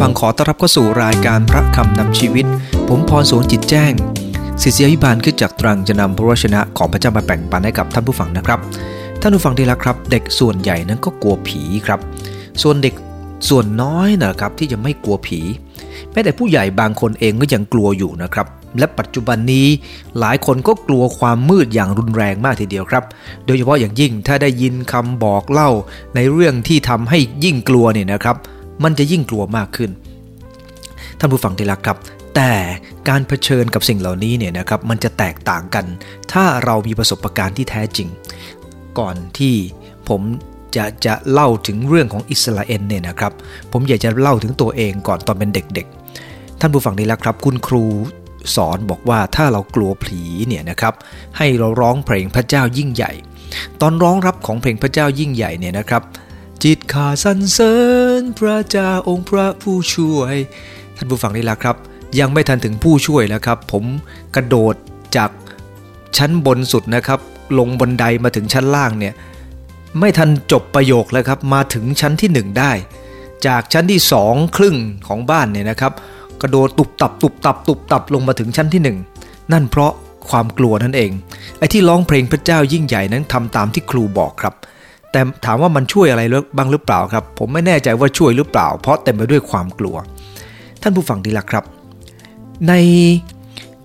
ฟังขอต้อนรับเข้าสู่รายการพระคำนำชีวิต ผมพรสวนจิตแจ้ง ศิษยาพิบาลขึ้นจากตรังจะนำพระวชนะของพระเจ้ามาแบ่งปันให้กับท่านผู้ฟังนะครับ ท่านผู้ฟังที่รักครับ เด็กส่วนใหญ่นั้นก็กลัวผีครับ ส่วนเด็กส่วนน้อยนะครับที่จะไม่กลัวผีแม้แต่ผู้ใหญ่บางคนเองก็ยังกลัวอยู่นะครับ และปัจจุบันนี้หลายคนก็กลัวความมืดอย่างรุนแรงมากทีเดียวครับ โดยเฉพาะอย่างยิ่งถ้าได้ยินคำบอกเล่าในเรื่องที่ทำให้ยิ่งกลัวเนี่ยนะครับ มันจะยิ่งกลัวมากขึ้น ท่านผู้ฟังที่รักครับ แต่การเผชิญกับสิ่งเหล่านี้เนี่ยนะครับมันจะแตกต่างกัน ถ้าเรามีประสบการณ์ที่แท้จริง ก่อนที่ผมจะจะเล่าถึงเรื่องของอิสราเอลเนี่ยนะครับ ผมอยากจะเล่าถึงตัวเองก่อนตอนเป็นเด็กๆ ท่านผู้ฟังนี่แหละครับ คุณครูสอนบอกว่าถ้าเรากลัวผีเนี่ยนะครับ ให้เราร้องเพลงพระเจ้ายิ่งใหญ่ ตอนร้องรับของเพลงพระเจ้ายิ่งใหญ่เนี่ยนะครับ จิตขาสรรเสริญพระเจ้าองค์พระผู้ช่วย ท่านผู้ฟังนี่แหละครับ ยังไม่ทันถึงผู้ช่วยแล้วครับ ผมกระโดดจากชั้นบนสุดนะครับ ลงบนไดมาถึงชั้นล่างเนี่ยไม่ทันจบประโยคแล้วครับมาถึงชั้นที่ 1 ได้ จากชั้นที่สองครึ่งของบ้านเนี่ยนะครับ กระโดดตุบตับตุบตับตุบตับลงมาถึงชั้นที่ 1 นั่นเพราะความกลัวนั่นเองไอ้ที่ร้องเพลงพระเจ้ายิ่งใหญ่นั้นทำตามที่ครูบอกครับ แต่ถามว่ามันช่วยอะไรบ้างหรือเปล่าครับ ผมไม่แน่ใจว่าช่วยหรือเปล่า เพราะเต็มไปด้วยความกลัว ท่านผู้ฟังดีละครับ ใน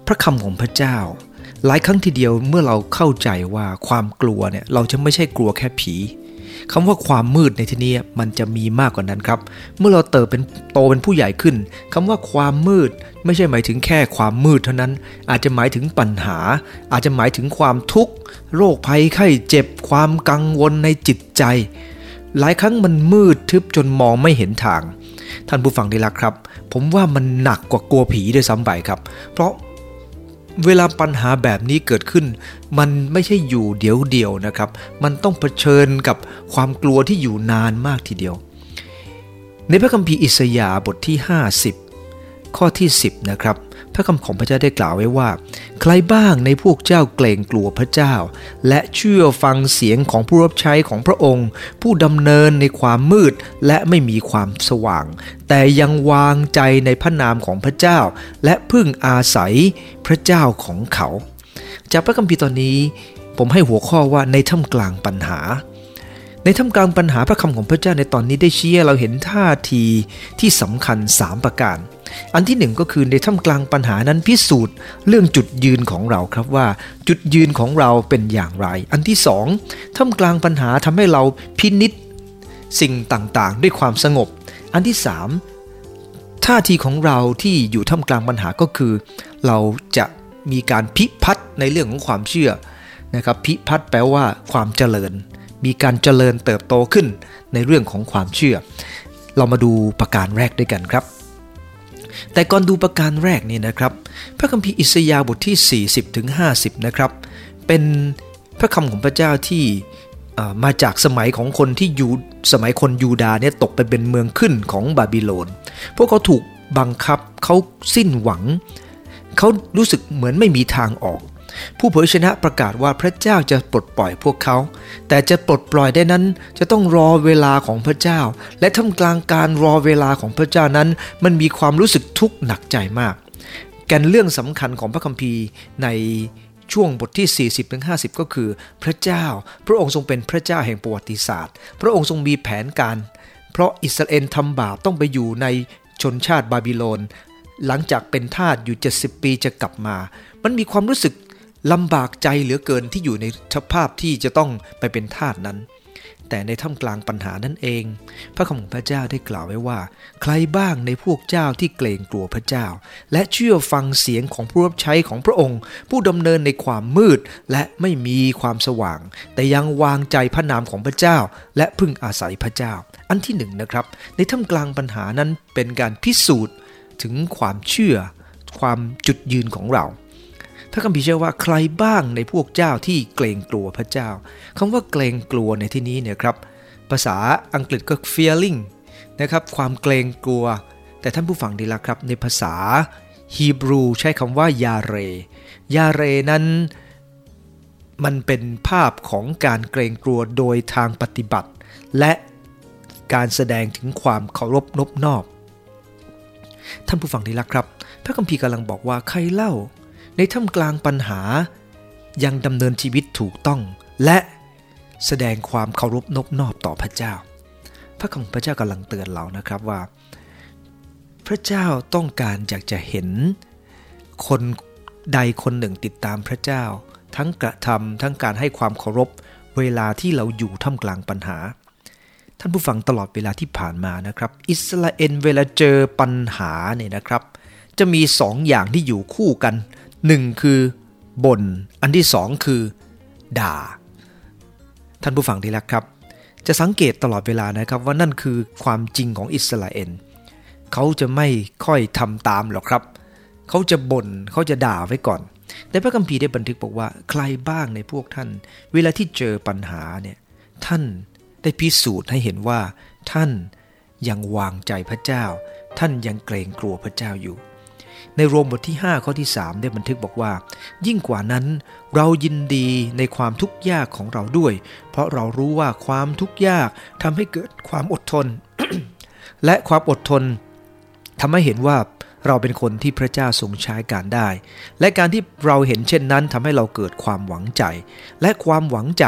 พระคำของพระเจ้า หลายครั้งทีเดียวเมื่อเราเข้าใจว่าความกลัวเนี่ยเราจะไม่ใช่กลัวแค่ผี คำว่าความมืดในที่นี้มันจะมีมากกว่านั้นครับ เมื่อเราเติบเป็นโตเป็นผู้ใหญ่ขึ้นคำว่าความมืด ไม่ใช่หมายถึงแค่ความมืดเท่านั้น อาจจะหมายถึงปัญหา อาจจะหมายถึงความทุกข์โรคภัยไข้เจ็บความกังวลในจิตใจ หลายครั้งมันมืดทึบจนมองไม่เห็นทาง ท่านผู้ฟังดีละครับ ผมว่ามันหนักกว่ากลัวผีด้วยซ้ำไปครับ เพราะ เวลาปัญหาแบบนี้เกิดขึ้น มันไม่ใช่อยู่เดียวเดียวนะครับ มันต้องเผชิญกับความกลัวที่อยู่นานมากทีเดียว ในพระคัมภีร์อิสยาห์บทที่ 50 ข้อที่ 10 นะครับ พระคำของพระเจ้าได้กล่าวไว้ว่า ใครบ้างในพวกเจ้าเกรงกลัวพระเจ้า และเชื่อฟังเสียงของผู้รับใช้ของพระองค์ ผู้ดำเนินในความมืดและไม่มีความสว่าง แต่ยังวางใจในพระนามของพระเจ้า และพึ่งอาศัยพระเจ้าของเขา จากพระคัมภีร์ตอนนี้ ผมให้หัวข้อว่าในท่ามกลางปัญหา ในท่ามกลางปัญหาพระคำของพระเจ้าในตอนนี้ได้ชี้ให้เราเห็นท่าทีที่สำคัญ 3 ประการ อันที่หนึ่งก็คือในท่ามกลางปัญหานั้นพิสูจน์เรื่องจุดยืนของเราครับว่า จุดยืนของเราเป็นอย่างไร อันที่สองท่ามกลางปัญหาทำให้เราพินิษสิ่งต่างๆ ด้วยความสงบ อันที่สามท่าทีของเราที่อยู่ท่ามกลางปัญหาก็คือ เราจะมีการพิพัฒน์ในเรื่องของความเชื่อนะครับพิพัฒน์แปลว่าความเจริญ มีการเจริญเติบโตขึ้นในเรื่องของความเชื่อ เรามาดูประการแรกด้วยกันครับ แต่ก่อนดูประการแรกนี่นะครับ พระคัมภีร์อิสยาห์บทที่ 40ถึง50นะครับ เป็นพระคำของพระเจ้าที่มาจากสมัยของคนที่ยูสมัยคนยูดาเนี่ยตกไปเป็นเมืองขึ้นของบาบิโลน พวกเขาถูกบังคับเขาสิ้นหวัง เขารู้สึกเหมือนไม่มีทางออก ผู้เผยชนะประกาศว่าพระเจ้าจะปลดปล่อยพวกเขา แต่จะปลดปล่อยได้นั้นจะต้องรอเวลาของพระเจ้า และท่ามกลางการรอเวลาของพระเจ้านั้น มันมีความรู้สึกทุกข์หนักใจมากแกนเรื่องสำคัญของพระคัมภีร์ในช่วงบทที่ 40-50ก็คือ พระเจ้า พระองค์ทรงเป็นพระเจ้าแห่งประวัติศาสตร์ พระองค์ทรงมีแผนการ เพราะอิสราเอลทำบาปต้องไปอยู่ในชนชาติบาบิโลน หลังจากเป็นทาสอยู่ 70 ปีจะกลับมา มันมีความรู้สึก ลำบากใจเหลือเกินที่อยู่ในสภาพที่จะต้องไปเป็นทาสนั้น แต่ในท่ามกลางปัญหานั่นเอง พระคำของพระเจ้าได้กล่าวไว้ว่า ใครบ้างในพวกเจ้าที่เกรงกลัวพระเจ้า และเชื่อฟังเสียงของผู้รับใช้ของพระองค์ ผู้ดำเนินในความมืดและไม่มีความสว่าง แต่ยังวางใจพระนามของพระเจ้า และพึ่งอาศัยพระเจ้า อันที่หนึ่งนะครับ ในท่ามกลางปัญหานั้นเป็นการพิสูจน์ถึงความเชื่อ ความจุดยืนของเรา พระคัมภีร์เชื่อว่าใครบ้างในพวกเจ้าที่เกรงกลัวพระเจ้าคำว่าเกรงกลัวในที่นี้เนี่ยครับภาษาอังกฤษก็ fearing นะครับความเกรงกลัว แต่ท่านผู้ฟังดีละครับ ในภาษาฮีบรูใช้คำว่ายาเร ยาเรนั้นมันเป็นภาพของการเกรงกลัวโดยทางปฏิบัติ และการแสดงถึงความเคารพนบนอบ ท่านผู้ฟังที่รักครับ พระคัมภีร์กำลังบอกว่าใครเล่า ในท่ามกลางปัญหา ยังดำเนินชีวิตถูกต้อง และแสดงความเคารพนบนอบต่อพระเจ้า พระของพระเจ้ากำลังเตือนเรานะครับว่า พระเจ้าต้องการอยากจะเห็น คนใดคนหนึ่งติดตามพระเจ้า ทั้งกระทำทั้งการให้ความเคารพเวลาที่เราอยู่ท่ามกลางปัญหา ท่านผู้ฟังตลอดเวลาที่ผ่านมานะครับ อิสราเอลเวลาเจอปัญหาเนี่ยนะครับ จะมีสองอย่างที่อยู่คู่กัน หนึ่งคือบน่นอันที่สองคือ ด่า ท่านผู้ฟังที่รักครับ จะสังเกตตลอดเวลานะครับว่านั่นคือความจริงของอิสราเอลเขาจะไม่ค่อยทำตามหรอกครับ เขาจะบน่นเขาจะด่าไว้ก่อนแต่พระคัมภีร์ได้บันทึกบอกว่าใครบ้างในพวกท่าน เวลาที่เจอปัญหาเนี่ยท่านได้พิสูจน์ให้เห็นว่า ท่านยังวางใจพระเจ้า ท่านยังเกรงกลัวพระเจ้าอยู่ ในโรมบทที่ 5 ข้อที่ 3 ได้บันทึกบอกว่า ยิ่งกว่านั้นเรายินดีในความทุกข์ยากของเราด้วย เพราะเรารู้ว่าความทุกข์ยากทำให้เกิดความอดทน และความอดทนทำให้เห็นว่าเราเป็นคนที่พระเจ้าทรงใช้การได้ และการที่เราเห็นเช่นนั้นทำให้เราเกิดความหวังใจ และความหวังใจ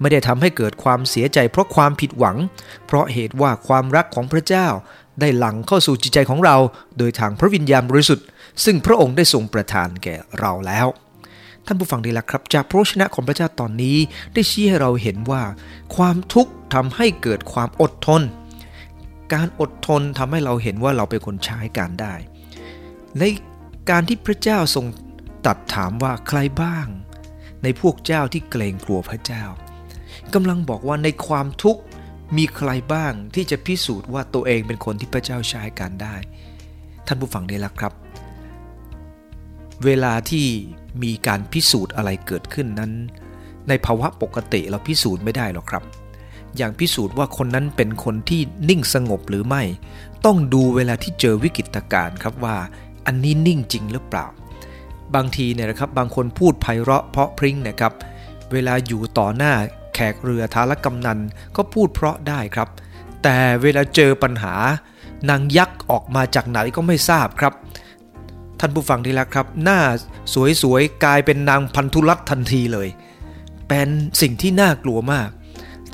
ไม่ได้ทำให้เกิดความเสียใจ เพราะความผิดหวัง เพราะเหตุว่าความรักของพระเจ้า ได้หลั่งเข้าสู่จิตใจของเรา โดยทางพระวิญญาณบริสุทธิ์ ซึ่งพระองค์ได้ทรงประทานแก่เราแล้ว ท่านผู้ฟังดีละครับ จากพระชนะของพระเจ้าตอนนี้ได้ชี้ให้เราเห็นว่า ความทุกข์ทำให้เกิดความอดทน การอดทนทำให้เราเห็นว่าเราเป็นคนใช้การได้ ในการที่พระเจ้าทรงตัดถามว่าใครบ้าง ในพวกเจ้าที่เกรงกลัวพระเจ้ากำลังบอกว่าในความทุกข์ มีใครบ้างที่จะพิสูจน์ว่าตัวเองเป็นคนที่พระเจ้าใช้การได้ ท่านผู้ฟังได้ละครับ เวลาที่มีการพิสูจน์อะไรเกิดขึ้นนั้น ในภาวะปกติเราพิสูจน์ไม่ได้หรอกครับ อย่างพิสูจน์ว่าคนนั้นเป็นคนที่นิ่งสงบหรือไม่ ต้องดูเวลาที่เจอวิกฤตการณ์ครับว่า อันนี้นิ่งจริงหรือเปล่า บางทีเนี่ยนะครับบางคนพูดไพเราะเพราะพริ้งนะครับ เวลาอยู่ต่อหน้า ขกเรือทารกำนันก็พูดเพราะได้ครับ แต่เวลาเจอปัญหานางยักษ์ออกมาจากไหนก็ไม่ทราบครับ ท่านผู้ฟังที่รักครับ หน้าสวยๆ กลายเป็นนางพันธุรัตทันทีเลย เป็นสิ่งที่น่ากลัวมาก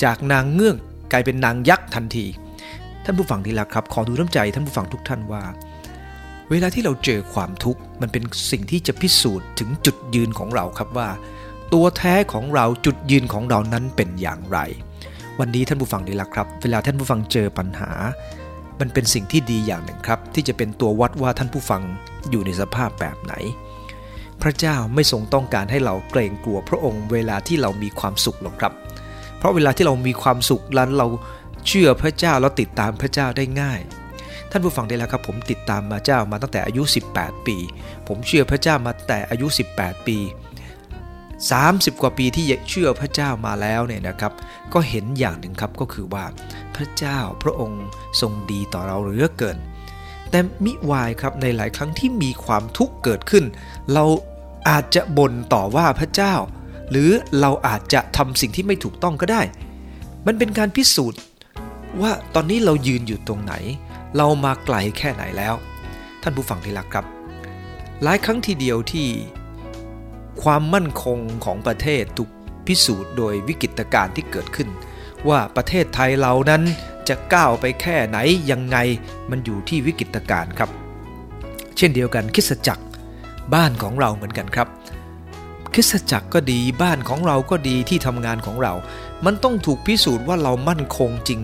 จากนางเงือกกลายเป็นนางยักษ์ทันที ท่านผู้ฟังที่รักครับ ขอดูน้ำใจท่านผู้ฟังทุกท่านว่า เวลาที่เราเจอความทุกข์มันเป็นสิ่งที่จะพิสูจน์ถึงจุดยืนของเราครับว่า ตัวแท้ของเราจุดยืนของเรานั้นเป็นอย่างไร วันนี้ท่านผู้ฟังดีละครับ เวลาท่านผู้ฟังเจอปัญหา มันเป็นสิ่งที่ดีอย่างหนึ่งครับ ที่จะเป็นตัววัดว่าท่านผู้ฟังอยู่ในสภาพแบบไหน พระเจ้าไม่ทรงต้องการให้เราเกรงกลัวพระองค์ เวลาที่เรามีความสุขหรอกครับ เพราะเวลาที่เรามีความสุขนั้นเราเชื่อพระเจ้าแล้วติดตามพระเจ้าได้ง่ายท่านผู้ฟังได้แล้วครับผมติดตามมาเจ้ามาตั้งแต่อายุ 18 ปี ผมเชื่อพระเจ้ามาแต่อายุ 18 ปี 30 กว่าปีที่เชื่อพระเจ้ามาแล้วเนี่ยนะครับ ก็เห็นอย่างหนึ่งครับก็คือว่าพระเจ้าพระองค์ทรงดีต่อเราเหลือเกิน แต่มิวายครับในหลายครั้งที่มีความทุกข์เกิดขึ้น เราอาจจะบ่นต่อว่าพระเจ้า หรือเราอาจจะทำสิ่งที่ไม่ถูกต้องก็ได้ มันเป็นการพิสูจน์ว่าตอนนี้เรายืนอยู่ตรงไหน เรามาไกลแค่ไหนแล้ว ท่านผู้ฟังที่รักครับ หลายครั้งทีเดียวที่ ความมั่นคงของประเทศถูกพิสูจน์โดยวิกฤตการณ์ที่เกิดขึ้น ว่าประเทศไทยเรานั้นจะก้าวไปแค่ไหนยังไงมันอยู่ที่วิกฤตการณ์ครับ เช่นเดียวกันคิสจักรบ้านของเราเหมือนกันครับคิสจักรก็ดีบ้านของเราก็ดีที่ทำงานของเรา มันต้องถูกพิสูจน์ว่าเรามั่นคงจริง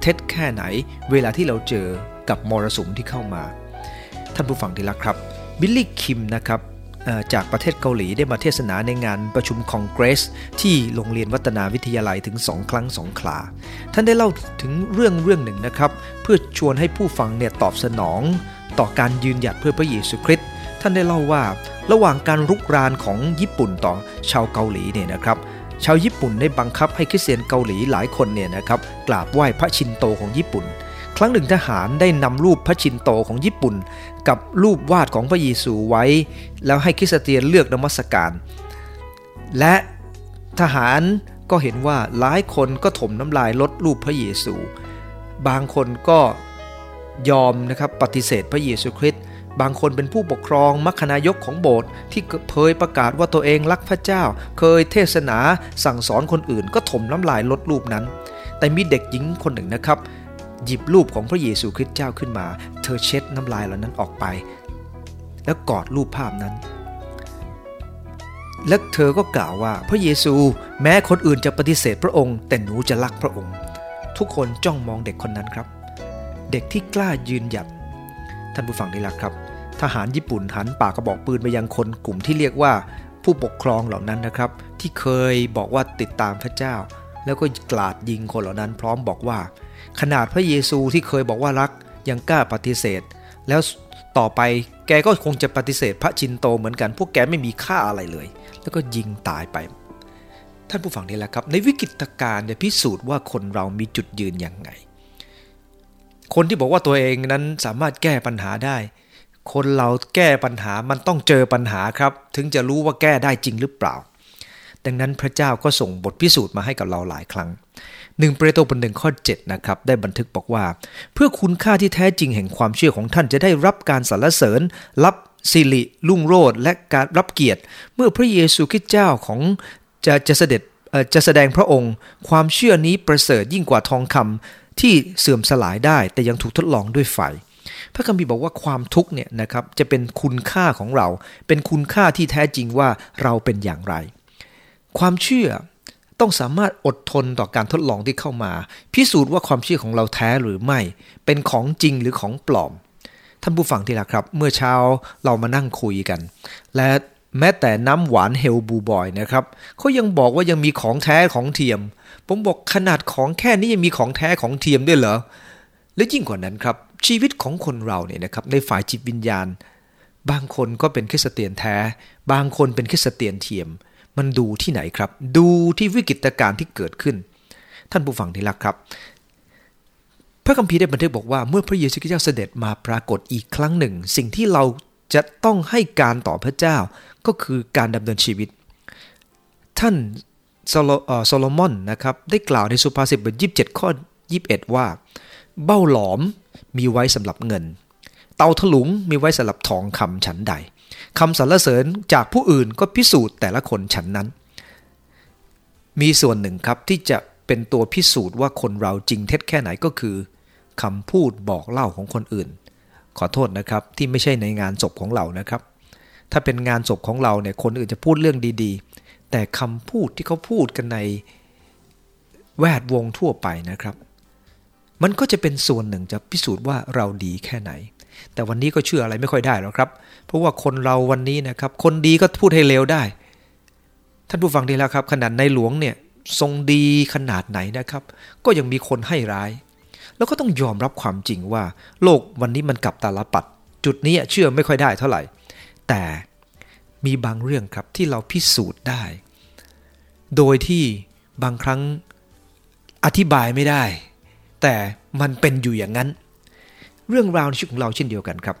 เท็จแค่ไหน เวลาที่เราเจอกับมรสุมที่เข้ามา ท่านผู้ฟังที่รักครับ บิลลี่คิมนะครับ จากประเทศเกาหลีได้มาเทศนาในงานประชุมคองเกรส ที่โรงเรียนวัฒนาวิทยาลัยถึงสองครั้งสองคลาท่านได้เล่าถึงเรื่องเรื่องหนึ่งนะครับ เพื่อชวนให้ผู้ฟังเนี่ยตอบสนอง ต่อการยืนหยัดเพื่อพระเยซูคริสต์ท่านได้เล่าว่า ระหว่างการรุกรานของญี่ปุ่นต่อชาวเกาหลีเนี่ยนะครับชาวญี่ปุ่นได้บังคับให้คริสเตียนเกาหลีหลายคนเนี่ยนะครับกราบไหว้พระชินโตของญี่ปุ่น ครั้งหนึ่งทหารได้นำรูปพระชินโตของญี่ปุ่น กับรูปวาดของพระเยซูไว้ แล้วให้คริสเตียนเลือกนมัสการ และทหารก็เห็นว่าหลายคนก็ถมน้ำลายลดรูปพระเยซู บางคนก็ยอมนะครับปฏิเสธพระเยซูคริสต์บางคนเป็นผู้ปกครองมัคคณายกของโบสถ์ที่เคยประกาศว่าตัวเองรักพระเจ้า เคยเทศนาสั่งสอนคนอื่น ก็ถมน้ำลายลดรูปนั้น แต่มีเด็กหญิงคนหนึ่งนะครับ หยิบรูปของพระเยซูคริสต์เจ้าขึ้นมา เธอเช็ดน้ำลายเหล่านั้นออกไป แล้วกอดรูปภาพนั้น และเธอก็กล่าวว่าพระเยซูแม้คนอื่นจะปฏิเสธพระองค์ แต่หนูจะรักพระองค์ ทุกคนจ้องมองเด็กคนนั้นครับ เด็กที่กล้ายืนหยัด ท่านผู้ฟังนี่แหละครับ ทหารญี่ปุ่นหันปากกระบอกปืนไปยังคนกลุ่มที่เรียกว่าผู้ปกครองเหล่านั้นนะครับ ที่เคยบอกว่าติดตามพระเจ้า แล้วก็กลาดยิงคนเหล่านั้นพร้อมบอกว่า ขนาดพระเยซูที่เคยบอกว่ารักยังกล้าปฏิเสธ แล้วต่อไปแกก็คงจะปฏิเสธพระจินโตเหมือนกัน พวกแกไม่มีค่าอะไรเลย แล้วก็ยิงตายไป ท่านผู้ฟังนี่แหละครับ ในวิกฤตการณ์จะพิสูจน์ว่าคนเรามีจุดยืนอย่างไง คนที่บอกว่าตัวเองนั้นสามารถแก้ปัญหาได้ คนเราแก้ปัญหามันต้องเจอปัญหาครับ ถึงจะรู้ว่าแก้ได้จริงหรือเปล่า ดังนั้นพระเจ้าก็ส่งบทพิสูจน์มาให้กับเราหลายครั้ง หนึ่งเปโตรบทหนึ่งข้อ7นะครับได้บันทึกบอกว่า เพื่อคุณค่าที่แท้จริงแห่งความเชื่อของท่านจะได้รับการสรรเสริญ รับสิริลุ่งโรดและการรับเกียรติ เมื่อพระเยซูคริสต์เจ้าของจะจะเสด็จจะแสดงพระองค์ ความเชื่อนี้ประเสริฐยิ่งกว่าทองคำที่เสื่อมสลายได้แต่ยังถูกทดลองด้วยไฟพระคัมภีร์บอกว่าความทุกข์เนี่ยนะครับจะเป็นคุณค่าของเรา เป็นคุณค่าที่แท้จริงว่าเราเป็นอย่างไร ความเชื่อ ต้องสามารถอดทนต่อการทดลองที่เข้ามา พิสูจน์ว่าความเชื่อของเราแท้หรือไม่ เป็นของจริงหรือของปลอม ท่านผู้ฟังที่รักครับ เมื่อเช้าเรามานั่งคุยกัน และแม้แต่น้ำหวานเฮลบูบอยนะครับเขายังบอกว่ายังมีของแท้ของเทียม ผมบอกขนาดของแค่นี้ยังมีของแท้ของเทียมด้วยเหรอและยิ่งกว่านั้นครับ ชีวิตของคนเราเนี่ยนะครับในฝ่ายจิตวิญญาณ บางคนก็เป็นคริสเตียนแท้ บางคนเป็นคริสเตียนเทียม มันดูที่ไหนครับ ดูที่วิกฤตการณ์ที่เกิดขึ้น ท่านผู้ฟังที่รักครับ พระคัมภีร์ได้บันทึกบอกว่าเมื่อพระเยซูคริสต์เสด็จมาปรากฏอีกครั้งหนึ่ง สิ่งที่เราจะต้องให้การต่อพระเจ้าก็คือการดำเนินชีวิต ท่านโซโลมอนนะครับได้กล่าวในสุภาษิตบทยี่สิบเจ็ดข้อยี่สิบเอ็ดว่า เบ้าหลอมมีไว้สำหรับเงิน เตาถลุงมีไว้สำหรับทองคำฉันใด คำสรรเสริญจากผู้อื่นก็พิสูจน์แต่ละคนฉันนั้น มีส่วนหนึ่งครับที่จะเป็นตัวพิสูจน์ว่าคนเราจริงเท็จแค่ไหนก็คือคำพูดบอกเล่าของคนอื่น ขอโทษนะครับที่ไม่ใช่ในงานศพของเรานะครับ ถ้าเป็นงานศพของเราเนี่ยคนอื่นจะพูดเรื่องดีๆ แต่คำพูดที่เขาพูดกันในแวดวงทั่วไปนะครับ มันก็จะเป็นส่วนหนึ่งจะพิสูจน์ว่าเราดีแค่ไหน แต่วันนี้ก็เชื่ออะไรไม่ค่อยได้หรอกครับ เพราะว่าคนเราวันนี้นะครับ คนดีก็พูดให้เลวได้ ท่านผู้ฟังดีแล้วครับ ขนาดในหลวงเนี่ยทรงดีขนาดไหนนะครับ ก็ยังมีคนให้ร้าย แล้วก็ต้องยอมรับความจริงว่า โลกวันนี้มันกลับตาลปัด จุดนี้เชื่อไม่ค่อยได้เท่าไหร่ แต่มีบางเรื่องครับที่เราพิสูจน์ได้ โดยที่บางครั้งอธิบายไม่ได้ แต่มันเป็นอยู่อย่างนั้น เรื่องราวในชีวิตของเราเช่นเดียวกันครับ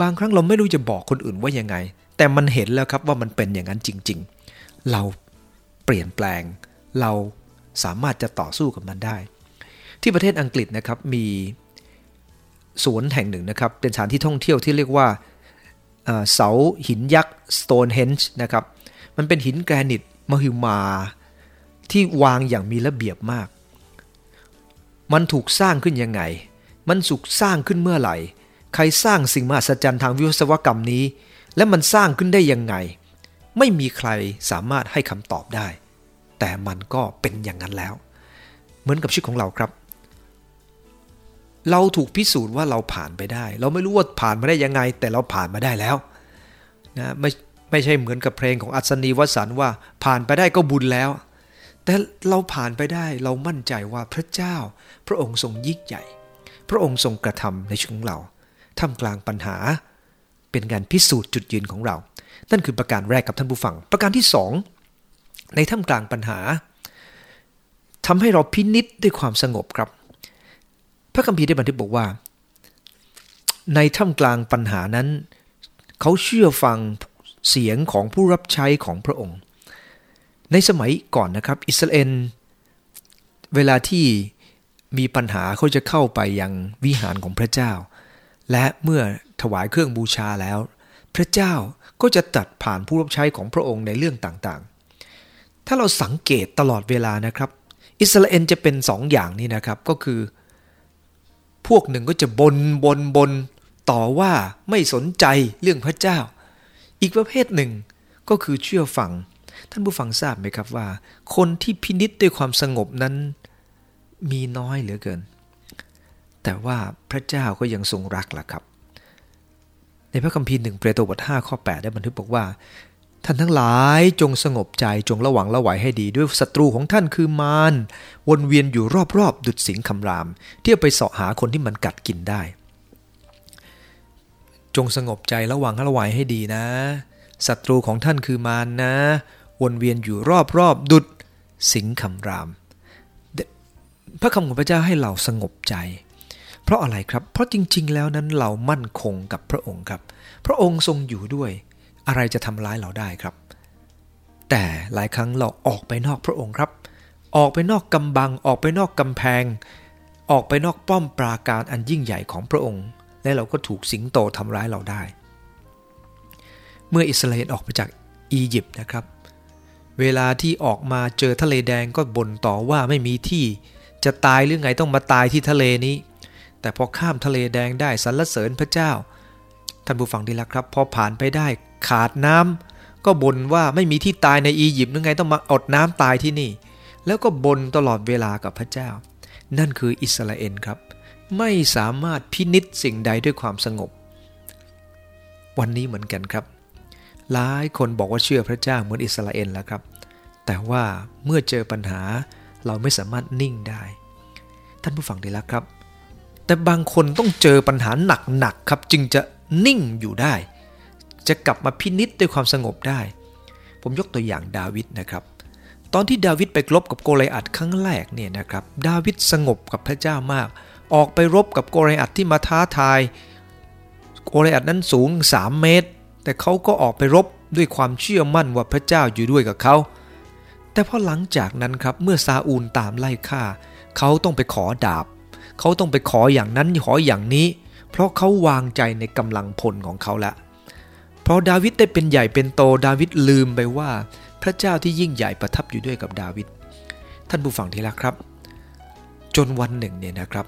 บางครั้งเราไม่รู้จะบอกคนอื่นว่ายังไง แต่มันเห็นแล้วครับว่ามันเป็นอย่างนั้นจริง ๆ เราเปลี่ยนแปลง เราสามารถจะต่อสู้กับมันได้ ที่ประเทศอังกฤษนะครับมีสวนแห่งหนึ่งนะครับ เป็นสถานที่ท่องเที่ยวที่เรียกว่าเสาหินยักษ์ Stonehenge นะครับ มันเป็นหินแกรนิตมหึมาที่วางอย่างมีระเบียบมาก มันถูกสร้างขึ้นยังไง มันสุกสร้างขึ้นเมื่อไหร่ ใครสร้างสิ่งมหัศจรรย์ทางวิศวกรรมนี้ และมันสร้างขึ้นได้ยังไง ไม่มีใครสามารถให้คำตอบได้ แต่มันก็เป็นอย่างนั้นแล้ว เหมือนกับชีวิตของเราครับ เราถูกพิสูจน์ว่าเราผ่านไปได้ เราไม่รู้ว่าผ่านมาได้ยังไง แต่เราผ่านมาได้แล้วนะไม่ไม่ใช่เหมือนกับเพลงของอัศนีวสันว่าผ่านไปได้ก็บุญแล้ว แต่เราผ่านไปได้เรามั่นใจว่าพระเจ้า พระองค์ทรงยิ่งใหญ่ พระองค์ทรงกระทำในชีวิตของเราท่ามกลางปัญหา เป็นการพิสูจน์จุดยืนของเรา นั่นคือประการแรกกับท่านผู้ฟัง ประการที่สองในท่ามกลางปัญหาทำให้เราพินิษด้วยความสงบครับ พระคัมภีร์ได้บันทึกบอกว่า ในท่ามกลางปัญหานั้น เขาเชื่อฟังเสียงของผู้รับใช้ของพระองค์ ในสมัยก่อนนะครับ อิสราเอลเวลาที่ มีปัญหาเขาจะเข้าไปยังวิหารของพระเจ้า และเมื่อถวายเครื่องบูชาแล้ว พระเจ้าก็จะตัดผ่านผู้รับใช้ของพระองค์ในเรื่องต่างๆ ถ้าเราสังเกตตลอดเวลานะครับ อิสราเอลจะเป็นสองอย่างนี้นะครับก็คือ พวกหนึ่งก็จะบนบนบนต่อว่าไม่สนใจเรื่องพระเจ้า อีกประเภทหนึ่งก็คือเชื่อฟัง ท่านผู้ฟังทราบไหมครับว่า คนที่พินิษด้วยความสงบนั้น มีน้อยเหลือเกิน แต่ว่าพระเจ้าก็ยังทรงรักล่ะครับ ในพระคัมภีร์หนึ่งเปโตรบท5ข้อ 8 ได้บันทึกบอกว่า ท่านทั้งหลายจงสงบใจจงระวังระไวให้ดี ด้วยศัตรูของท่านคือมารวนเวียนอยู่รอบๆ ดุดสิงคำราม เที่ยวไปเสาะหาคนที่มันกัดกินได้ จงสงบใจระวังระไวให้ดีนะศัตรูของท่านคือมารนนะ วนเวียนอยู่รอบๆ ดุดสิงคำราม พระคำของพระเจ้าให้เราสงบใจ เพราะอะไรครับ เพราะจริง ๆ แล้วนั้นเรามั่นคงกับพระองค์ครับ พระองค์ทรงอยู่ด้วย อะไรจะทำร้ายเราได้ครับ แต่หลายครั้งเราออกไปนอกพระองค์ครับ ออกไปนอกกำบัง ออกไปนอกกำแพง ออกไปนอกป้อมปราการอันยิ่งใหญ่ของพระองค์ และเราก็ถูกสิงโตทำร้ายเราได้ เมื่ออิสราเอลออกไปจากอียิปต์นะครับ เวลาที่ออกมาเจอทะเลแดงก็บ่นต่อว่าไม่มีที่ จะตายหรือไงต้องมาตายที่ทะเลนี้ แต่พอข้ามทะเลแดงได้สรรเสริญพระเจ้า ท่านผู้ฟังดีละครับ พอผ่านไปได้ขาดน้ำก็บ่นว่าไม่มีที่ตายในอียิปต์หรือไงต้องมาอดน้ำตายที่นี่ แล้วก็บ่นตลอดเวลากับพระเจ้า นั่นคืออิสราเอลครับ ไม่สามารถพินิษสิ่งใดด้วยความสงบ วันนี้เหมือนกันครับ หลายคนบอกว่าเชื่อพระเจ้าเหมือนอิสราเอลแล้วครับ แต่ว่าเมื่อเจอปัญหา เราไม่สามารถนิ่งได้ ท่านผู้ฟังดีแล้วครับ แต่บางคนต้องเจอปัญหาหนักๆครับ จึงจะนิ่งอยู่ได้ จะกลับมาพินิษด้วยความสงบได้ ผมยกตัวอย่างดาวิดนะครับ ตอนที่ดาวิดไปรบกับโกลิอัดครั้งแรกเนี่ยนะครับ ดาวิดสงบกับพระเจ้ามาก ออกไปรบกับโกลิอัดที่มาท้าทายโกลิอัดนั้นสูง 3 เมตร แต่เขาก็ออกไปรบด้วยความเชื่อมั่นว่าพระเจ้าอยู่ด้วยกับเขา แต่พอหลังจากนั้นครับเมื่อซาอูลตามไล่ฆ่า เขาต้องไปขอดาบ เขาต้องไปขออย่างนั้นขออย่างนี้ เพราะเขาวางใจในกำลังพลของเขาแล้วเพราะดาวิดได้เป็นใหญ่เป็นโตดาวิดลืมไปว่า พระเจ้าที่ยิ่งใหญ่ประทับอยู่ด้วยกับดาวิดท่านผู้ฟังที่รักครับ จนวันหนึ่งเนี่ยนะครับ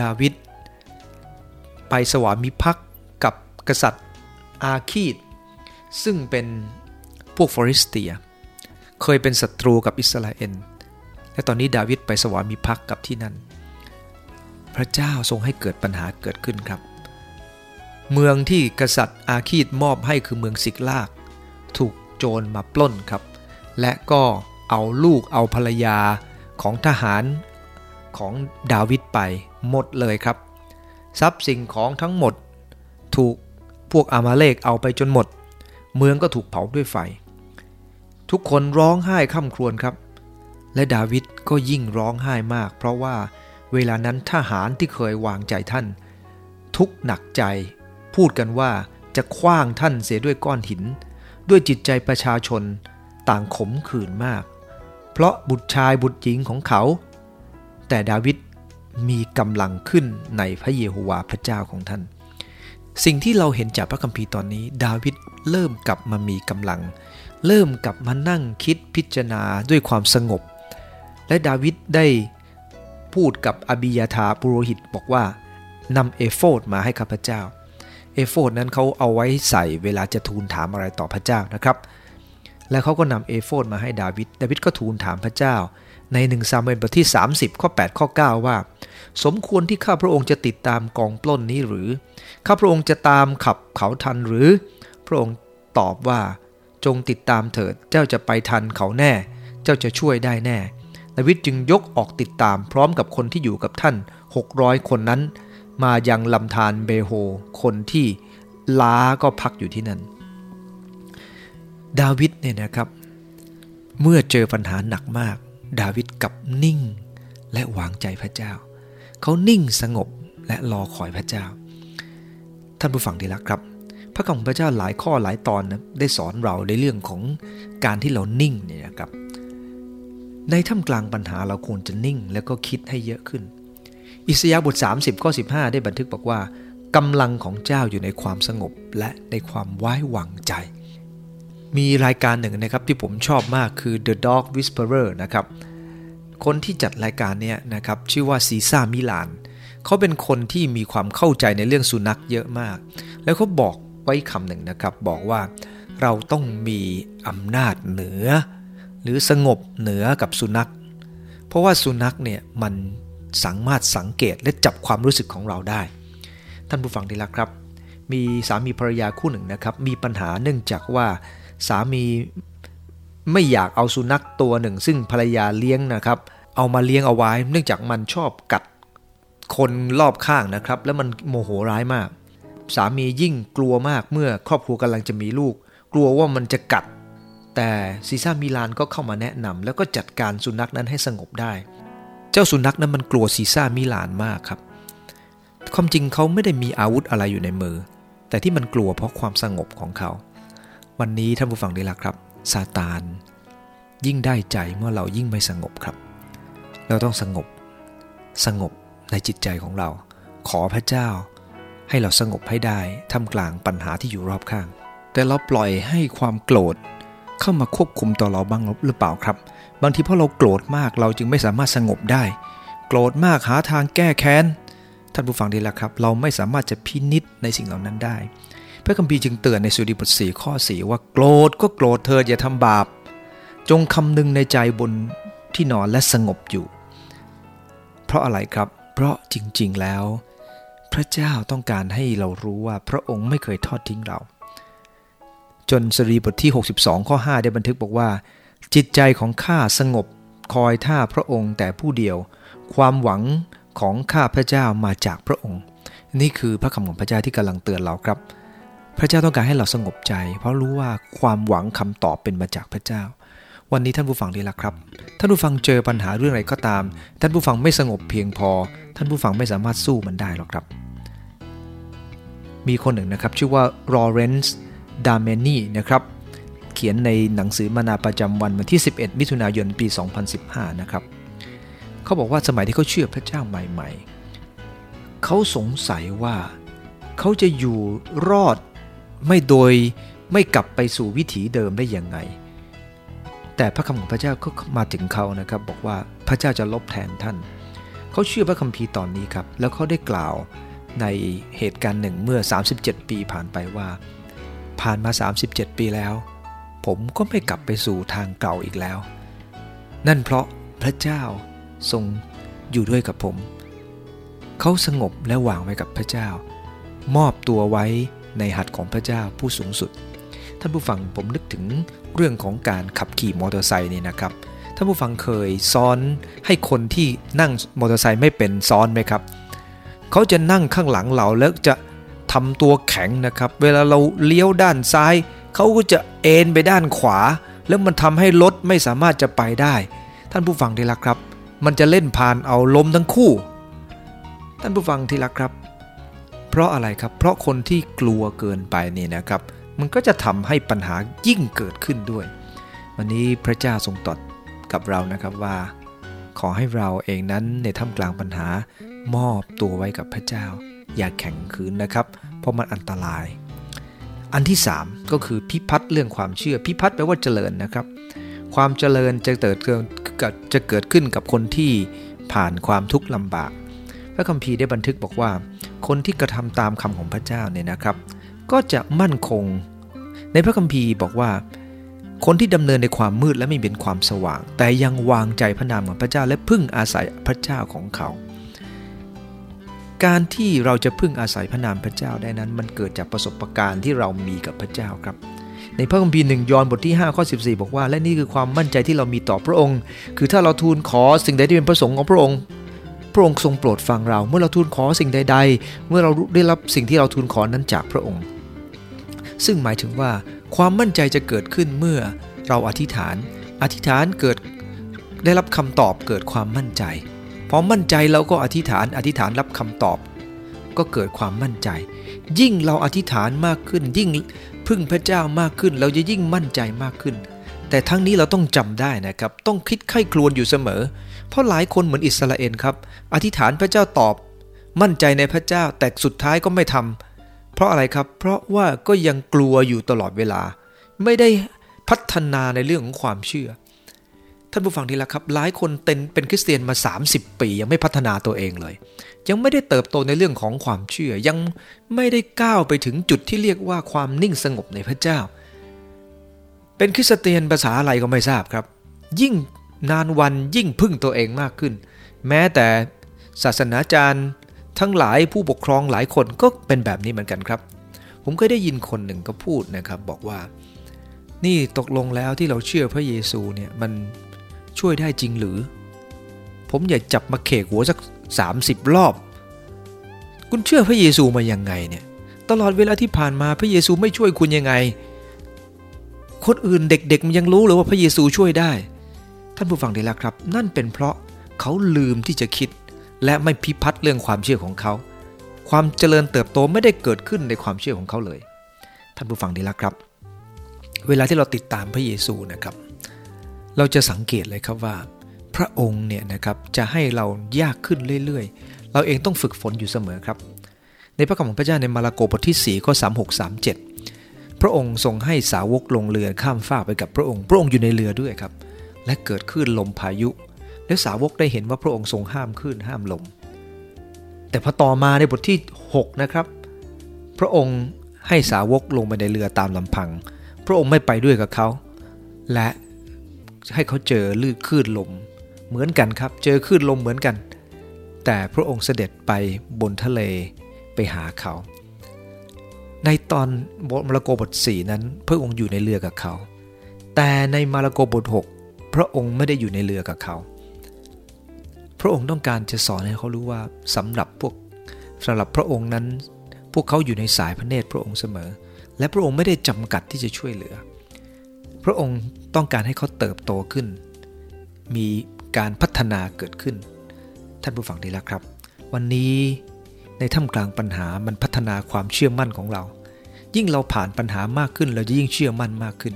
ดาวิดไปสวามิภักดิ์กับกษัตริย์อาคีดซึ่งเป็นพวกฟอริสเตีย เคยเป็นศัตรูกับอิสราเอลและตอนนี้ดาวิดไปสวามิภักดิ์กับที่นั่น พระเจ้าทรงให้เกิดปัญหาเกิดขึ้นครับ เมืองที่กษัตริย์อาคีดมอบให้คือเมืองสิกลาก ถูกโจรมาปล้นครับ และก็เอาลูกเอาภรรยาของทหารของดาวิดไปหมดเลยครับ ทรัพย์สิ่งของทั้งหมด ถูกพวกอามาเลกเอาไปจนหมด เมืองก็ถูกเผาด้วยไฟ ทุกคนร้องไห้ค่ำครวญครับ และดาวิดก็ยิ่งร้องไห้มาก เพราะว่าเวลานั้นทหารที่เคยวางใจท่าน ทุกหนักใจ พูดกันว่าจะคว้างท่านเสียด้วยก้อนหิน ด้วยจิตใจประชาชนต่างขมขื่นมาก เพราะบุตรชายบุตรหญิงของเขา แต่ดาวิดมีกำลังขึ้นในพระเยโฮวาห์พระเจ้าของท่าน สิ่งที่เราเห็นจากพระคัมภีร์ตอนนี้ ดาวิดเริ่มกลับมามีกำลัง เริ่มกลับมานั่งคิดพิจารณาด้วยความสงบ และดาวิดได้พูดกับอบิยาธาปุโรหิตบอกว่านำเอโฟดมาให้ข้าพเจ้า เอโฟดนั้นเขาเอาไว้ใส่เวลาจะทูลถามอะไรต่อพระเจ้านะครับ แล้วเขาก็นำเอโฟดมาให้ดาวิด ดาวิดก็ทูลถามพระเจ้า ในหนึ่งซามูเอลบทที่ 30 ข้อ 8 ข้อ 9 ว่า สมควรที่ข้าพระองค์จะติดตามกองปล้นนี้หรือ ข้าพระองค์จะตามขับเขาทันหรือ พระองค์ตอบว่า จงติดตามเถิดเจ้าจะไปทันเขาแน่ เจ้าจะช่วยได้แน่ดาวิดจึงยกออกติดตามพร้อมกับคนที่อยู่กับท่าน 600 คนนั้น มายังลำธารเบโฮ คนที่ล้าก็พักอยู่ที่นั่น ดาวิดเนี่ยนะครับ เมื่อเจอปัญหาหนักมาก ดาวิดกับนิ่งและวางใจพระเจ้า เขานิ่งสงบและรอคอยพระเจ้า ท่านผู้ฟังดีแล้วครับ พระคำของพระเจ้าหลายข้อหลายตอนนะได้สอนเราในเรื่องของการที่เรานิ่งเนี่ยครับ ในท่ามกลางปัญหาเราควรจะนิ่งแล้วก็คิดให้เยอะขึ้น อิสยาห์บท 30ข้อ15 ได้บันทึกบอกว่ากำลังของเจ้าอยู่ในความสงบและในความไว้วางใจ มีรายการหนึ่งนะครับที่ผมชอบมากคือ The Dog Whisperer นะครับคนที่จัดรายการนี้นะครับชื่อว่าซีซ่ามิลานเขาเป็นคนที่มีความเข้าใจในเรื่องสุนัขเยอะมาก แล้วเขาบอก ไว้คำหนึ่งนะครับ บอกว่าเราต้องมีอำนาจเหนือ หรือสงบเหนือกับสุนัข เพราะว่าสุนัขเนี่ยมันสามารถสังเกตและจับความรู้สึกของเราได้ ท่านผู้ฟังที่รักครับ มีสามีภรรยาคู่หนึ่งนะครับ มีปัญหาเนื่องจากว่าสามีไม่อยากเอาสุนัขตัวหนึ่ง ซึ่งภรรยาเลี้ยงนะครับ เอามาเลี้ยงเอาไว้ เนื่องจากมันชอบกัดคนรอบข้างนะครับ แล้วมันโมโหร้ายมาก สามียิ่งกลัวมากเมื่อครอบครัวกำลังจะมีลูก กลัวว่ามันจะกัด แต่ซีซ่ามิลานก็เข้ามาแนะนำแล้วก็จัดการสุนัขนั้นให้สงบได้ เจ้าสุนัขนั้นมันกลัวซีซ่ามิลานมากครับ ความจริงเขาไม่ได้มีอาวุธอะไรอยู่ในมือ แต่ที่มันกลัวเพราะความสงบของเขา วันนี้ท่านผู้ฟังได้ละครับซาตาน ยิ่งได้ใจเมื่อเรายิ่งไม่สงบครับ เราต้องสงบ สงบในจิตใจของเรา ขอพระเจ้า ให้เราสงบให้ได้ท่ามกลางปัญหาที่อยู่รอบข้าง แต่เราปล่อยให้ความโกรธเข้ามาควบคุมต่อเราบ้างหรือเปล่าครับ บางทีเพราะเราโกรธมากเราจึงไม่สามารถสงบได้ โกรธมากหาทางแก้แค้นท่านผู้ฟังดีล้วครับ เราไม่สามารถจะพินิษในสิ่งเหล่านั้นได้ พระคัมภีร์จึงเตือนในสุดีบทสี่ข้อสี่ว่าโกรธก็โกรธเธออย่าทำบาป จงคำนึงในใจบนที่นอนและสงบอยู่ เพราะอะไรครับ เพราะจริง ๆ แล้ว พระเจ้าต้องการให้เรารู้ว่าพระองค์ไม่เคยทอดทิ้งเรา จนสรีบทที่ 62 ข้อ 5 ได้บันทึกบอกว่า จิตใจของข้าสงบคอยท่าพระองค์แต่ผู้เดียว ความหวังของข้าพระเจ้ามาจากพระองค์ นี่คือพระคำของพระเจ้าที่กำลังเตือนเราครับ พระเจ้าต้องการให้เราสงบใจ เพราะรู้ว่าความหวังคำตอบเป็นมาจากพระเจ้า วันนี้ท่านผู้ฟังดีละครับ ท่านผู้ฟังเจอปัญหาเรื่องอะไรก็ตาม ท่านผู้ฟังไม่สงบเพียงพอ ท่านผู้ฟังไม่สามารถสู้มันได้หรอกครับ มีคนหนึ่งนะครับ ชื่อว่าลอเรนซ์ดาเมนีนะครับ เขียนในหนังสือมานาประจำวันวันที่ 11 มิถุนายนปี 2015 นะครับ เขาบอกว่าสมัยที่เขาเชื่อพระเจ้าใหม่ ๆ เขาสงสัยว่าเขาจะอยู่รอดไม่โดยไม่กลับไปสู่วิถีเดิมได้ยังไง แต่พระคำของพระเจ้าก็มาถึงเขานะครับ บอกว่าพระเจ้าจะลบแทนท่าน เขาเชื่อพระคัมภีร์ตอนนี้ครับ แล้วเขาได้กล่าวในเหตุการณ์หนึ่งเมื่อ 37 ปีผ่านไปว่า ผ่านมา 37 ปีแล้ว ผมก็ไม่กลับไปสู่ทางเก่าอีกแล้ว นั่นเพราะพระเจ้าทรงอยู่ด้วยกับผม เขาสงบและวางไว้กับพระเจ้า มอบตัวไว้ในหัตถ์ของพระเจ้าผู้สูงสุด ท่านผู้ฟังผมนึกถึงเรื่องของการขับขี่มอเตอร์ไซค์นี่นะครับท่านผู้ฟังเคยซ้อนให้คนที่นั่งมอเตอร์ไซค์ไม่เป็นซ้อนไหมครับเขาจะนั่งข้างหลังเราแล้วจะทำตัวแข็งนะครับ เวลาเราเลี้ยวด้านซ้ายเขาก็จะเอ็นไปด้านขวา แล้วมันทำให้รถไม่สามารถจะไปได้ ท่านผู้ฟังที่รักครับ มันจะเล่นผ่านเอาล้มทั้งคู่ ท่านผู้ฟังที่รักครับ เพราะอะไรครับ เพราะคนที่กลัวเกินไปนี่นะครับ มันก็จะทำให้ปัญหายิ่งเกิดขึ้นด้วย วันนี้พระเจ้าทรงตรัสกับเรานะครับว่า ขอให้เราเองนั้นในท่ามกลางปัญหามอบตัวไว้กับพระเจ้า อย่าแข็งขืนนะครับ เพราะมันอันตราย อันที่ 3 ก็คือพิพัฒน์เรื่องความเชื่อพิพัฒน์แปลว่าเจริญนะครับ ความเจริญจะเกิดจะเกิดขึ้นกับคนที่ผ่านความทุกข์ลำบาก พระคัมภีร์ได้บันทึกบอกว่า คนที่กระทำตามคำของพระเจ้าเนี่ยนะครับ ก็จะมั่นคง ในพระคัมภีร์บอกว่า คนที่ดำเนินในความมืดและไม่เป็นความสว่าง แต่ยังวางใจพระนามของพระเจ้าและพึ่งอาศัยพระเจ้าของเขา การที่เราจะพึ่งอาศัยพระนามพระเจ้าได้นั้น มันเกิดจากประสบการณ์ที่เรามีกับพระเจ้าครับในพระคัมภีร์หนึ่งยอห์นบทที่5ข้อ14 บอกว่า และนี่คือความมั่นใจที่เรามีต่อพระองค์ คือถ้าเราทูลขอสิ่งใดที่เป็นประสงค์ของพระองค์ พระองค์ทรงโปรดฟังเรา เมื่อเราทูลขอสิ่งใด ๆ เมื่อเราได้รับสิ่งที่เราทูลขอนั้นจากพระองค์ ซึ่งหมายถึงว่าความมั่นใจจะเกิดขึ้นเมื่อเราอธิษฐาน อธิษฐานเกิดได้รับคำตอบเกิดความมั่นใจ พอมั่นใจเราก็อธิษฐาน อธิษฐานรับคำตอบ ก็เกิดความมั่นใจ ยิ่งเราอธิษฐานมากขึ้น ยิ่งพึ่งพระเจ้ามากขึ้น เราจะยิ่งมั่นใจมากขึ้น แต่ทั้งนี้เราต้องจำได้นะครับ ต้องคิดไข้ครวญอยู่เสมอ เพราะหลายคนเหมือนอิสราเอลครับ อธิษฐานพระเจ้าตอบ มั่นใจในพระเจ้าแต่สุดท้ายก็ไม่ทำ เพราะอะไรครับ เพราะว่าก็ยังกลัวอยู่ตลอดเวลา ไม่ได้พัฒนาในเรื่องของความเชื่อ ท่านผู้ฟังทีละครับ หลายคนเป็นเป็นคริสเตียนมา 30 ปี ยังไม่พัฒนาตัวเองเลย ยังไม่ได้เติบโตในเรื่องของความเชื่อ ยังไม่ได้ก้าวไปถึงจุดที่เรียกว่าความนิ่งสงบในพระเจ้า เป็นคริสเตียนภาษาอะไรก็ไม่ทราบครับ ยิ่งนานวันยิ่งพึ่งตัวเองมากขึ้น แม้แต่ศาสนาจารย์ ทั้งหลายผู้ปกครองหลายคนก็เป็นแบบนี้เหมือนกันครับ ผมเคยได้ยินคนหนึ่งก็พูดนะครับ บอกว่า นี่ตกลงแล้วที่เราเชื่อพระเยซูเนี่ยมันช่วยได้จริงหรือ ผมอยากจับมาเขกหัวสัก 30 รอบ คุณเชื่อพระเยซูมายังไงเนี่ย ตลอดเวลาที่ผ่านมาพระเยซูไม่ช่วยคุณยังไง คนอื่นเด็กๆมันยังรู้เลยว่าพระเยซูช่วยได้ ท่านผู้ฟังดีแล้วครับ นั่นเป็นเพราะเขาลืมที่จะคิด และไม่พิพัฒน์เรื่องความเชื่อของเขา ความเจริญเติบโตไม่ได้เกิดขึ้นในความเชื่อของเขาเลย ท่านผู้ฟังดีล้วครับ เวลาที่เราติดตามพระเยซูนะครับ เราจะสังเกตเลยครับว่า พระองค์เนี่ยนะครับจะให้เรายากขึ้นเรื่อยๆ เราเองต้องฝึกฝนอยู่เสมอครับ ในพระคำของพระเจ้าในมาระโกบทที่4ข้อ36 37 พระองค์ทรงให้สาวกลงเรือข้ามฟากไปกับพระองค์ พระองค์อยู่ในเรือด้วยครับ และเกิดขึ้นลมพายุ และสาวกได้เห็นว่าพระองค์ทรงห้ามขึ้นห้ามลม แต่พอต่อมาในบทที่ 6 นะครับ พระองค์ให้สาวกลงไปในเรือตามลำพัง พระองค์ไม่ไปด้วยกับเขา และให้เขาเจอลื่นคลื่นลม เหมือนกันครับ เจอคลื่นลมเหมือนกัน แต่พระองค์เสด็จไปบนทะเลไปหาเขา ในตอนมาระโกบท 4 นั้น พระองค์อยู่ในเรือกับเขา แต่ในมาระโกบท 6 พระองค์ไม่ได้อยู่ในเรือกับเขา ระองค์ต้องการจะสอนให้เขารู้ว่าสำหรับพวกสำหรับพระองค์นั้น พวกเขาอยู่ในสายพระเนตรพระองค์เสมอ และพระองค์ไม่ได้จำกัดที่จะช่วยเหลือ พระองค์ต้องการให้เขาเติบโตขึ้น มีการพัฒนาเกิดขึ้น ท่านผู้ฟังดีแล้วครับ วันนี้ในท่ามกลางปัญหามันพัฒนาความเชื่อมั่นของเรา ยิ่งเราผ่านปัญหามากขึ้น เราจะยิ่งเชื่อมั่นมากขึ้น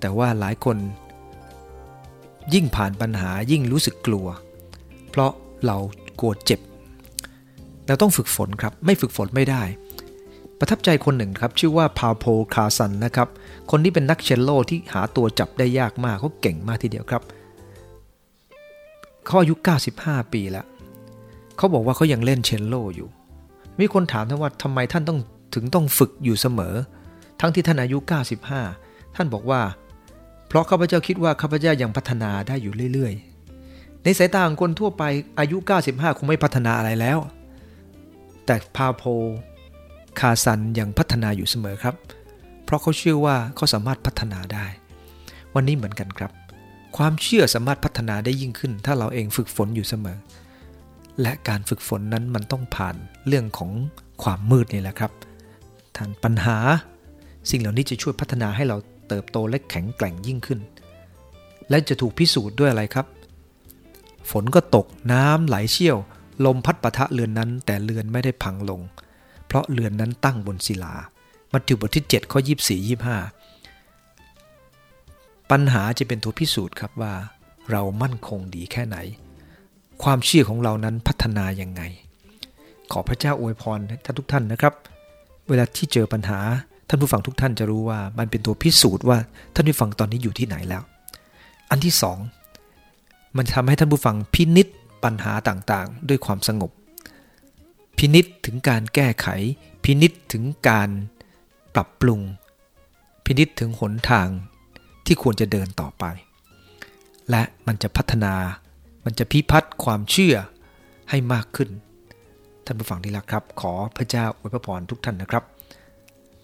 แต่ว่าหลายคน ยิ่งผ่านปัญหายิ่งรู้สึกกลัว เพราะเรากลัวเจ็บ เราต้องฝึกฝนครับ ไม่ฝึกฝนไม่ได้ ประทับใจคนหนึ่งครับ ชื่อว่าพาโพคาซันนะครับ คนนี้เป็นนักเชลโลที่หาตัวจับได้ยากมากเขาเก่งมากทีเดียวครับ เขาอายุ 95 ปีแล้ว เขาบอกว่าเขายังเล่นเชนโลอยู่ มีคนถามท่านว่าทำไมท่านต้องถึงต้องฝึกอยู่เสมอ ทั้งที่ท่านอายุ 95 ท่านบอกว่า เพราะข้าพเจ้าคิดว่าข้าพเจ้ายังพัฒนาได้อยู่เรื่อยๆ ในสายตาของคนทั่วไปอายุ 95 คงไม่พัฒนาอะไรแล้ว แต่พาโพคาซันยังพัฒนาอยู่เสมอครับ เพราะเขาเชื่อว่าเขาสามารถพัฒนาได้ วันนี้เหมือนกันครับ ความเชื่อสามารถพัฒนาได้ยิ่งขึ้น ถ้าเราเองฝึกฝนอยู่เสมอ และการฝึกฝนนั้นมันต้องผ่านเรื่องของความมืดนี่แหละครับทานปัญหา สิ่งเหล่านี้จะช่วยพัฒนาให้เราเติบโตและแข็งแกร่งยิ่งขึ้น และจะถูกพิสูจน์ด้วยอะไรครับ ฝนก็ตกน้ำไหลเชี่ยว ลมพัดปะทะเรือนนั้น แต่เรือนไม่ได้พังลง เพราะเรือนนั้นตั้งบนศิลา มัทธิวบทที่7ข้อ24 25 ปัญหาจะเป็นตัวพิสูจน์ครับว่า เรามั่นคงดีแค่ไหน ความเชื่อของเรานั้นพัฒนาย่างไง ขอพระเจ้าอวยพรท่านทุกท่านนะครับ เวลาที่เจอปัญหาท่านผู้ฟังทุกท่านจะรู้ว่ามันเป็นตัวพิสูจน์ว่าท่านผู้ฟังตอนนี้อยู่ที่ไหนแล้ว อันที่สอง มันทำให้ท่านผู้ฟังพินิษปัญหาต่างๆ ด้วยความสงบ พินิษถึงการแก้ไข พินิษถึงการปรับปรุง พินิษถึงหนทางที่ควรจะเดินต่อไป และมันจะพัฒนา มันจะพิพัฒน์ความเชื่อให้มากขึ้น ท่านผู้ฟังที่รักครับ ขอพระเจ้าอวยพระพรทุกท่านนะครับ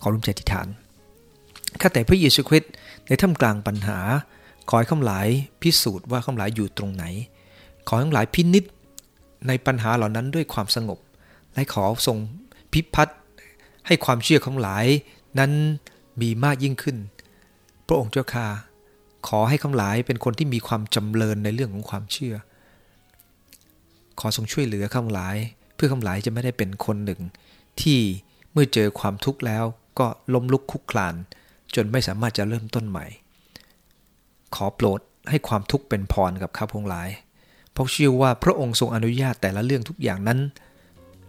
ขอร่วมใจทิฏฐานข้าแต่พระเยซูคริสต์ในท่ามกลางปัญหา ขอให้ข้าหลายพิสูจน์ว่าข้าหลายอยู่ตรงไหน ขอให้ข้าหลายพินิษในปัญหาเหล่านั้นด้วยความสงบ และขอทรงพิพัฒน์ให้ความเชื่อของหลายนั้นมีมากยิ่งขึ้น พระองค์เจ้าค่าขอให้ข้าหลายเป็นคนที่มีความจำเริญในเรื่องของความเชื่อ ขอทรงช่วยเหลือข้าหลาย เพื่อข้าหลายจะไม่ได้เป็นคนหนึ่ง ที่เมื่อเจอความทุกข์แล้วก็ล้มลุกคุกคลาน จนไม่สามารถจะเริ่มต้นใหม่ ขอโปรดให้ความทุกข์เป็นพรกับข้าพงหลาย เพราะเชื่อว่าพระองค์ทรงอนุญาตแต่ละเรื่องทุกอย่างนั้น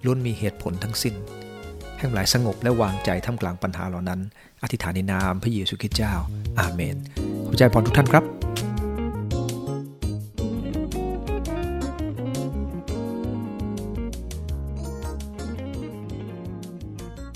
ล้วนมีเหตุผลทั้งสิ้นให้หลายสงบและวางใจท่ามกลางปัญหาเหล่านั้น อธิษฐานในนามพระเยซูคริสต์เจ้า อาเมน ขอบใจพรทุกท่านครับ